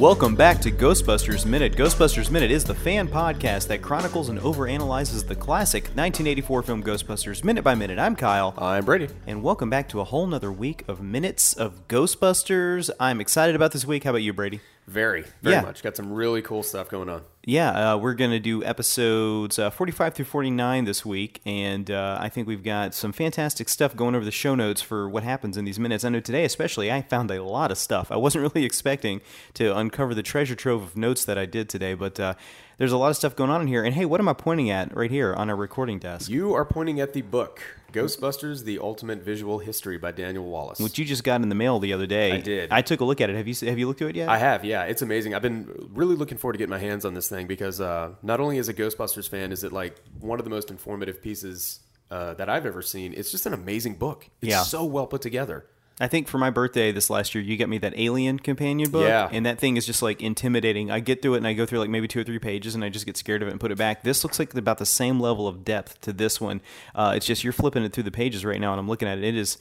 Welcome back to Ghostbusters Minute. Ghostbusters Minute is the fan podcast that chronicles and overanalyzes the classic 1984 film Ghostbusters minute by minute. I'm Kyle. I'm Brady. And welcome back to a whole nother week of minutes of Ghostbusters. I'm excited about this week. How about you, Brady? Very, very Yeah. much. Got some really cool stuff going on. Yeah, uh, we're going to do episodes uh, 45 through 49 this week, and uh, I think we've got some fantastic stuff going over the show notes for what happens in these minutes. I know today, especially, I found a lot of stuff. I wasn't really expecting to uncover the treasure trove of notes that I did today, but uh, there's a lot of stuff going on in here. And hey, what am I pointing at right here on our recording desk? You are pointing at the book Ghostbusters: The Ultimate Visual History by Daniel Wallace. which you just got in the mail the other day. I did. I took a look at it. Have you have you looked through it yet? I have, yeah, it's amazing. I've been really looking forward to getting my hands on this thing because uh, not only as a Ghostbusters fan is it like one of the most informative pieces uh, that I've ever seen. It's just an amazing book. It's Yeah. so well put together. I think for my birthday this last year, you got me that Alien companion book. Yeah. And that thing is just like intimidating. I get through it and I go through like maybe two or three pages and I just get scared of it and put it back. This looks like about the same level of depth to this one. Uh, it's just you're flipping it through the pages right now and I'm looking at it. It is.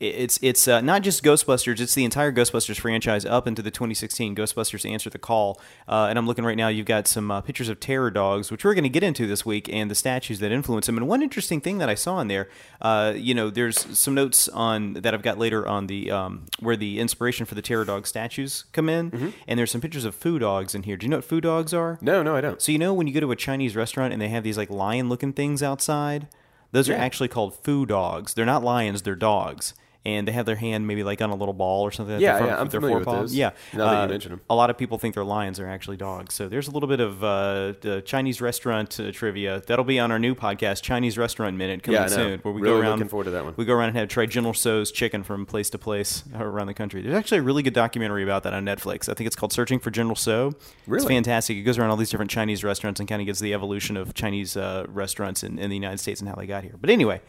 It's it's uh, not just Ghostbusters; it's the entire Ghostbusters franchise up into the 2016 Ghostbusters Answer the Call. Uh, and I'm looking right now. You've got some uh, pictures of terror dogs, which we're going to get into this week, and the statues that influence them. And one interesting thing that I saw in there, uh, you know, there's some notes on that I've got later on the um, where the inspiration for the terror dog statues come in, and there's some pictures of foo dogs in here. Do you know what foo dogs are? No, no, I don't. So you know when you go to a Chinese restaurant and they have these like lion-looking things outside, those are actually called foo dogs. They're not lions; they're dogs. And they have their hand maybe like on a little ball or something. Yeah, the front yeah, I'm their familiar with those, Yeah, now that you Uh, mention 'em. A lot of people think they're lions; they're actually dogs. So there's a little bit of uh, uh, Chinese restaurant uh, trivia that'll be on our new podcast, Chinese Restaurant Minute, coming Yeah, soon, where we Really go around. looking forward to that one. We go around and have try General Tso's chicken from place to place around the country. There's actually a really good documentary about that on Netflix. I think it's called Searching for General Tso. It's fantastic. It goes around all these different Chinese restaurants and kind of gives the evolution of Chinese uh, restaurants in, in the United States and how they got here. But anyway,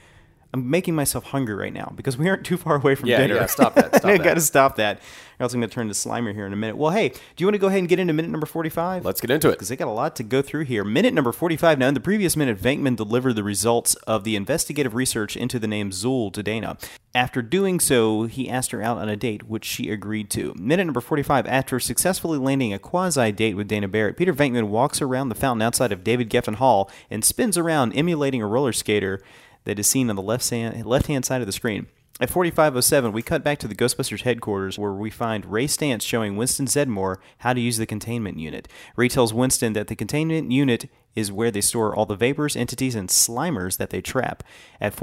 I'm making myself hungry right now because we aren't too far away from Yeah, dinner. yeah, stop that, stop I that. got to stop that. Or else I'm going to turn to Slimer here in a minute. Well, hey, do you want to go ahead and get into minute number 45? Let's get into it. because they got a lot to go through here. Minute number 45. Now, in the previous minute, Venkman delivered the results of the investigative research into the name Zuul to Dana. After doing so, he asked her out on a date, which she agreed to. Minute number 45. After successfully landing a quasi date with Dana Barrett, Peter Venkman walks around the fountain outside of David Geffen Hall and spins around, emulating a roller skater that is seen on the left hand, left-hand side of the screen. At 4507, we cut back to the Ghostbusters headquarters where we find Ray Stantz showing Winston Zeddemore how to use the containment unit. Ray tells Winston that the containment unit is where they store all the vapors, entities, and slimers that they trap. At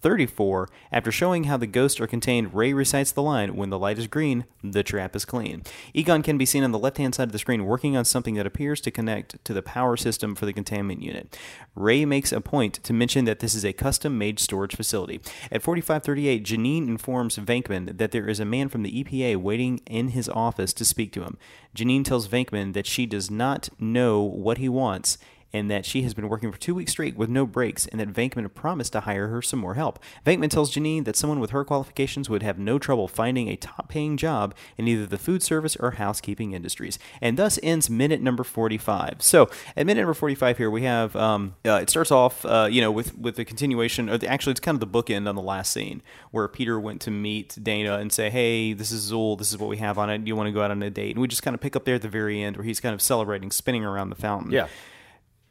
4534, after showing how the ghosts are contained, Ray recites the line, When the light is green, the trap is clean. Egon can be seen on the left hand side of the screen working on something that appears to connect to the power system for the containment unit. Ray makes a point to mention that this is a custom made storage facility. At 4538, Janine informs Venkman that there is a man from the EPA waiting in his office to speak to him. Janine tells Venkman that she does not know what he wants and that she has been working for two weeks straight with no breaks, and that Venkman promised to hire her some more help. Venkman tells Janine that someone with her qualifications would have no trouble finding a top paying job in either the food service or housekeeping industries. And thus ends minute number 45. So, at minute number 45 here, we have um, uh, it starts off, uh, you know, with, with the continuation, or the, actually, it's kind of the bookend on the last scene where Peter went to meet Dana and say, hey, this is Zuul, this is what we have on it. Do you want to go out on a date? And we just kind of pick up there at the very end where he's kind of celebrating, spinning around the fountain. Yeah.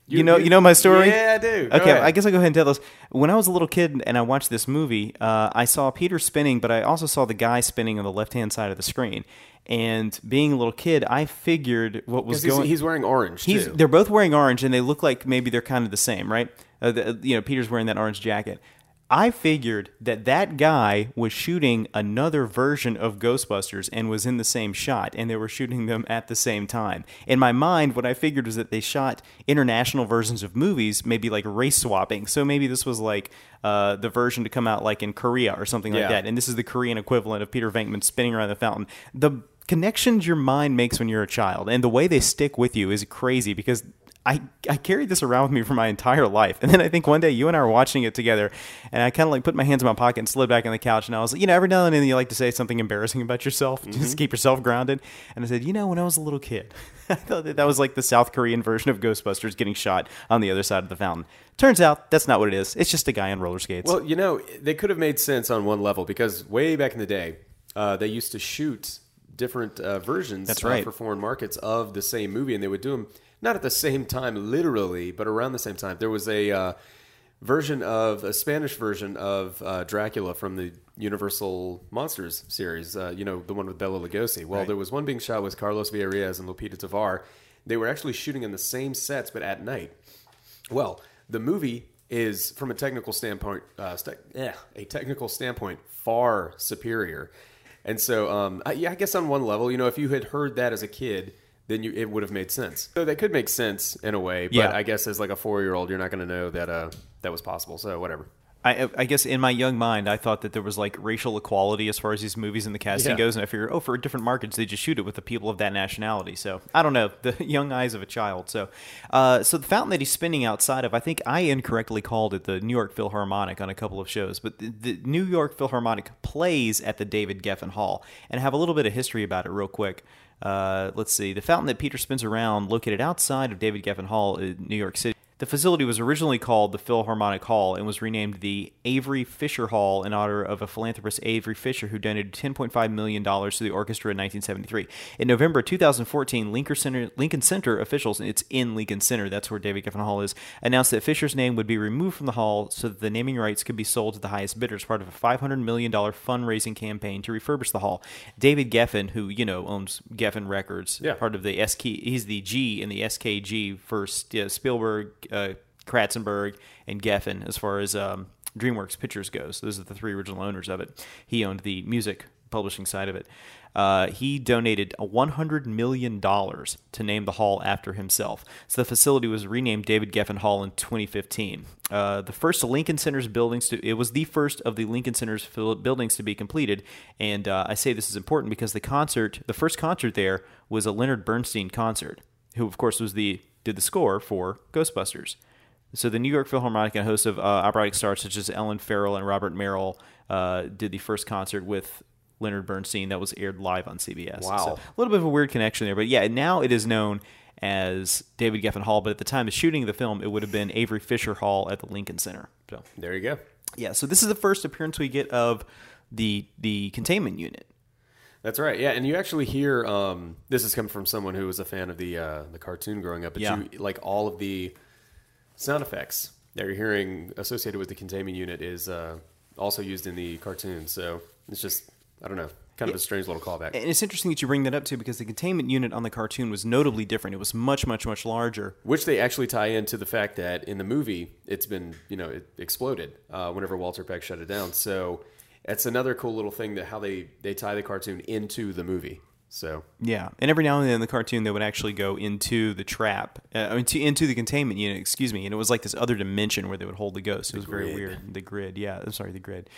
You, know, you know my story. Yeah, I do. Go okay, ahead. I guess I'll go ahead and tell this. When I was a little kid and I watched this movie, uh, I saw Peter spinning, but I also saw the guy spinning on the left hand side of the screen. And being a little kid, I figured what was he's, going. he's wearing orange He's, too. they're both wearing orange, and they look like maybe they're kind of the same, right? Uh, the, you know, Peter's wearing that orange jacket. I figured that that guy was shooting another version of Ghostbusters and was in the same shot, and they were shooting them at the same time. In my mind, what I figured was that they shot international versions of movies, maybe like race swapping. So maybe this was like uh, the version to come out like in Korea or something like Yeah. that, and this is the Korean equivalent of Peter Venkman spinning around the fountain. The connections your mind makes when you're a child and the way they stick with you is crazy because I, I carried this around with me for my entire life. And then I think one day you and I were watching it together, and I kind of like put my hands in my pocket and slid back on the couch. And I was like, you know, every now and then you like to say something embarrassing about yourself, just to keep yourself grounded. And I said, you know, when I was a little kid, I thought that that was like the South Korean version of Ghostbusters getting shot on the other side of the fountain. Turns out that's not what it is. It's just a guy on roller skates. Well, you know, they could have made sense on one level because way back in the day, uh, they used to shoot different uh, versions That's uh, right. for foreign markets of the same movie, and they would do them not at the same time, literally, but around the same time. There was a uh, version of a Spanish version of uh, Dracula from the Universal Monsters series. Uh, you know, the one with Bela Lugosi. Well, Right. there was one being shot with Carlos Villarías and Lupita Tovar. They were actually shooting in the same sets, but at night. Well, the movie is, from a technical standpoint, uh, st- yeah, a technical standpoint, far superior. And so, um, I, yeah, I guess on one level, you know, if you had heard that as a kid, then you, it would have made sense. So that could make sense in a way, but Yeah. I guess as like a four year old, you're not going to know that uh, that was possible. So whatever. I, I guess in my young mind, I thought that there was like racial equality as far as these movies and the casting Yeah. goes, and I figured, oh, for different markets, they just shoot it with the people of that nationality. So I don't know, the young eyes of a child. So, uh, so the fountain that he's spinning outside of, I think I incorrectly called it the New York Philharmonic on a couple of shows, but the, the New York Philharmonic plays at the David Geffen Hall, and I have a little bit of history about it real quick. Uh, let's see, the fountain that Peter spins around, located outside of David Geffen Hall in New York City. The facility was originally called the Philharmonic Hall and was renamed the Avery Fisher Hall in honor of a philanthropist Avery Fisher who donated $10.5 million to the orchestra in 1973. In November 2014, Lincoln Center, Lincoln Center officials, it's in Lincoln Center, that's where David Geffen Hall is, announced that Fisher's name would be removed from the hall so that the naming rights could be sold to the highest bidder as part of a $500 million fundraising campaign to refurbish the hall. David Geffen, who, you know, owns Geffen Records, Yeah. part of the SK, he's the G in the SKG for uh, Spielberg, uh, Katzenberg, and Geffen as far as um, DreamWorks Pictures goes. Those are the three original owners of it. He owned the music publishing side of it. Uh, he donated $100 million to name the hall after himself. So the facility was renamed David Geffen Hall in 2015. Uh, the first Lincoln Center's buildings to it was the first of the Lincoln Center's buildings to be completed. And uh, I say this is important because the concert, the first concert there, was a Leonard Bernstein concert, who of course was the did the score for Ghostbusters. So the New York Philharmonic and a host of uh, operatic stars such as Eileen Farrell and Robert Merrill uh, did the first concert with Leonard Bernstein that was aired live on CBS. Wow. So a little bit of a weird connection there, but yeah, now it is known as David Geffen Hall, but at the time of shooting the film, it would have been Avery Fisher Hall at the Lincoln Center. So There you go. yeah, so this is the first appearance we get of the the containment unit. That's right. Yeah, and you actually hear um, this has come from someone who was a fan of the uh, the cartoon growing up. But Yeah. you like all of the sound effects that you're hearing associated with the containment unit is uh, also used in the cartoon. So it's just I don't know, kind of a strange little callback. And it's interesting that you bring that up too, because the containment unit on the cartoon was notably different. It was much, much, much larger. Which they actually tie into the fact that in the movie it's been you know it exploded uh, whenever Walter Peck shut it down. So it's another cool little thing that how they they tie the cartoon into the movie. So Yeah, and every now and then in the cartoon they would actually go into the trap, uh, into into the containment unit. Excuse me, and it was like this other dimension where they would hold the ghost. It was very weird. The grid, yeah. I'm sorry, the grid.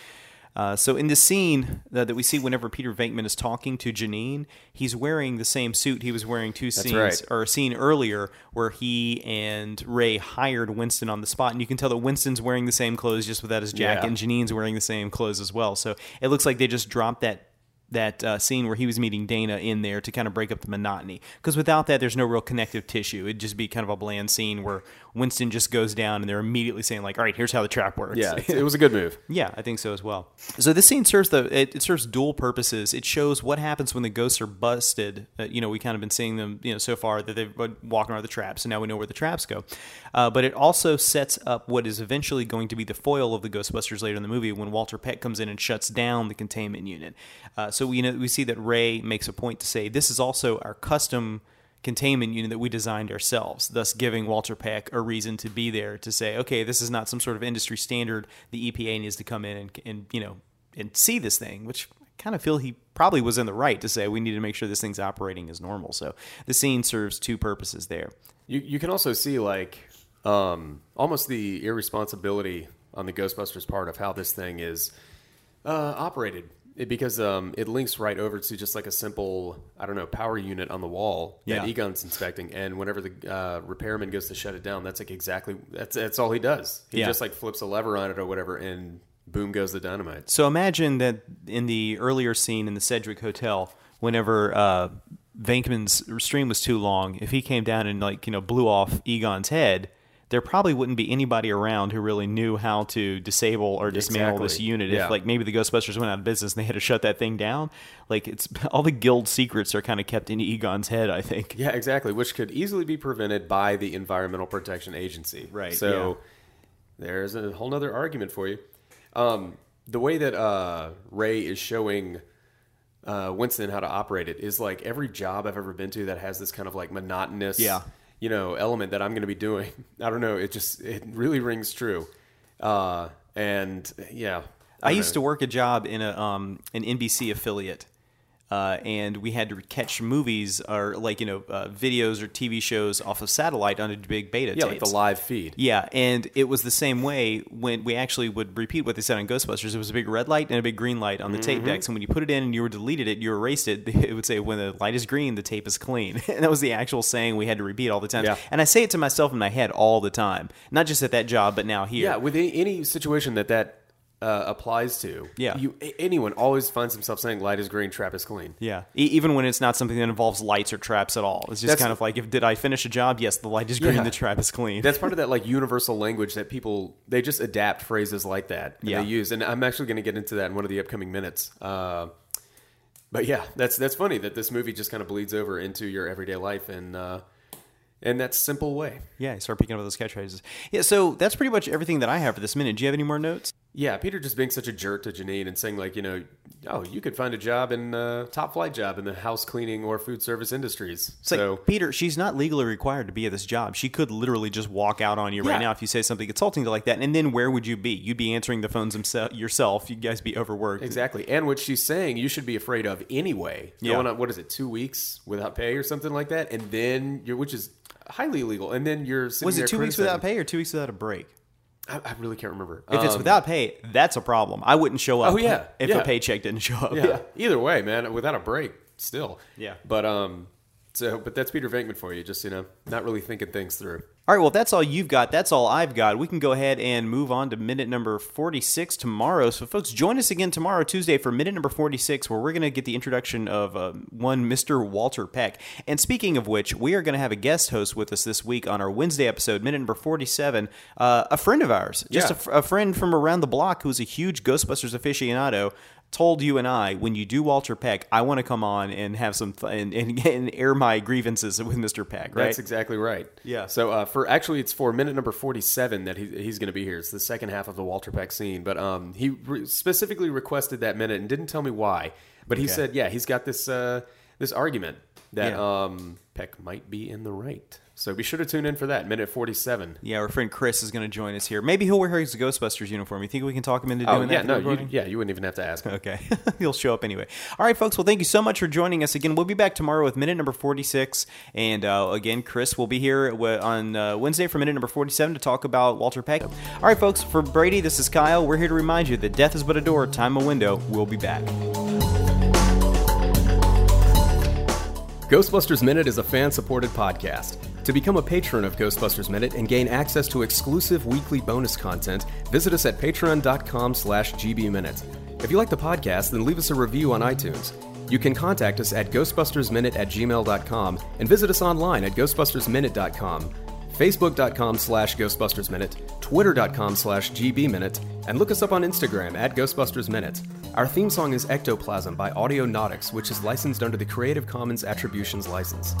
Uh, so in the scene that, that we see whenever Peter Venkman is talking to Janine, he's wearing the same suit he was wearing two scenes right. or a scene earlier where he and Ray hired Winston on the spot, and you can tell that Winston's wearing the same clothes just without his jacket, Yeah. and Janine's wearing the same clothes as well. So it looks like they just dropped that that uh, scene where he was meeting Dana in there to kind of break up the monotony. Because without that, there's no real connective tissue. It'd just be kind of a bland scene where Winston just goes down and they're immediately saying like, "All right, here's how the trap works." yeah, it, was a good move. Yeah, I think so as well. So this scene serves the it, it serves dual purposes. It shows what happens when the ghosts are busted. Uh, you know, we kind of been seeing them, you know, so far that they've been walking around the traps, and now we know where the traps go. Uh, but it also sets up what is eventually going to be the foil of the Ghostbusters later in the movie when Walter Peck comes in and shuts down the containment unit. Uh, so we know we see that Ray makes a point to say this is also our custom containment unit that we designed ourselves, thus giving Walter Peck a reason to be there to say, okay, this is not some sort of industry standard. The EPA needs to come in and, and you know and see this thing, which I kind of feel he probably was in the right to say we need to make sure this thing's operating as normal. So the scene serves two purposes there. You you can also see like um, almost the irresponsibility on the Ghostbusters part of how this thing is uh, operated. It, because um, it links right over to just like a simple, I don't know, power unit on the wall that Yeah. Egon's inspecting, and whenever the uh, repairman goes to shut it down, that's like exactly that's that's all he does. He Yeah. just like flips a lever on it or whatever, and boom goes the dynamite. So imagine that in the earlier scene in the Sedgewick Hotel, whenever uh, Venkman's stream was too long, if he came down and like you know blew off Egon's head, there probably wouldn't be anybody around who really knew how to disable or dismantle this unit. Yeah. If like maybe the Ghostbusters went out of business and they had to shut that thing down, like it's all the guild secrets are kind of kept in Egon's head. I think. Yeah, exactly. Which could easily be prevented by the Environmental Protection Agency. Right, So there's a whole nother argument for you. Um, the way that uh, Ray is showing uh, Winston how to operate it is like every job I've ever been to that has this kind of like monotonous, Yeah. You know, element that I'm going to be doing. I don't know. It just it really rings true. Uh, and yeah, I used to work a job in a um, an NBC affiliate, uh, and we had to catch movies or like you know uh, videos or TV shows off of satellite on a big beta yeah, tapes. like the live feed. Yeah, and it was the same way when we actually would repeat what they said on Ghostbusters. It was a big red light and a big green light on the Mm-hmm. tape decks, and when you put it in and you were deleted it, you erased it. It would say when the light is green, the tape is clean, and that was the actual saying we had to repeat all the time. Yeah. And I say it to myself in my head all the time, not just at that job, but now here. Yeah, with any, any situation that that uh, applies to, Yeah. you anyone always finds himself saying "light is green, trap is clean." Yeah, e- even when it's not something that involves lights or traps at all, it's just That's- kind of like if did I finish a job? Yes, the light is green, Yeah. the trap is clean. That's part of that like universal language that people they just adapt phrases like that and Yeah. they use, and I'm actually going to get into that in one of the upcoming minutes. Uh, but yeah, that's that's funny that this movie just kind of bleeds over into your everyday life and uh, in that simple way. yeah, you start picking up those catchphrases. Yeah, so that's pretty much everything that I have for this minute. Do you have any more notes? Yeah, Peter just being such a jerk to Janine and saying like, you know, oh, you could find a job in uh, top flight job in the house cleaning or food service industries. It's like, so Peter, she's not legally required to be at this job. She could literally just walk out on you right now if you say something insulting to like that. And then where would you be? You'd be answering the phones himself, yourself. You guys be overworked. Exactly. And what she's saying you should be afraid of anyway. Yeah. Going on what is it, two weeks without pay or something like that? And then you're which is highly illegal. And then you're sitting Was it two weeks without pay or two weeks without a break? I, I really can't remember. If it's Um, without pay, that's a problem. I wouldn't show up. Oh, yeah. if Yeah. a paycheck didn't show up. yeah. Either way, man, without a break, still. Yeah. But um so but that's Peter Venkman for you, just you know, not really thinking things through. All right, well, that's all you've got. That's all I've got. We can go ahead and move on to minute number 46 tomorrow. So, folks, join us again tomorrow, Tuesday, for minute number 46, where we're going to get the introduction of uh, one Mr. Walter Peck. And speaking of which, we are going to have a guest host with us this week on our Wednesday episode, minute number 47, uh, a friend of ours, just Yeah. a, fr- a friend from around the block who's a huge Ghostbusters aficionado. Told you and I when you do Walter Peck, I want to come on and have some fun and, and, and air my grievances with Mr. Peck. Right? That's exactly right. Yeah. So uh, for actually, it's for minute number forty-seven that he, he's going to be here. It's the second half of the Walter Peck scene, but um, he re- specifically requested that minute and didn't tell me why. But he Okay. said, yeah, he's got this uh, this argument that Yeah. um, Peck might be in the right. So be sure to tune in for that minute forty-seven. Yeah, our friend Chris is going to join us here. Maybe he'll wear his Ghostbusters uniform. You think we can talk him into doing Oh that? yeah, for no, you, yeah, you wouldn't even have to ask. him. Okay, he'll show up anyway. All right, folks. Well, thank you so much for joining us again. We'll be back tomorrow with minute number forty-six, and uh, again, Chris will be here on uh, Wednesday for minute number forty-seven to talk about Walter Peck. All right, folks. For Brady, this is Kyle. We're here to remind you that death is but a door, time a window. We'll be back. Ghostbusters Minute is a fan supported podcast. To become a patron of Ghostbusters Minute and gain access to exclusive weekly bonus content, visit us at patreon.com slash gbminute. If you like the podcast, then leave us a review on iTunes. You can contact us at ghostbustersminute at gmail.com and visit us online at ghostbustersminute.com, facebook.com slash ghostbustersminute, twitter.com slash gbminute, and look us up on Instagram at ghostbustersminute. Our theme song is Ectoplasm by Audionautix, which is licensed under the Creative Commons Attributions License.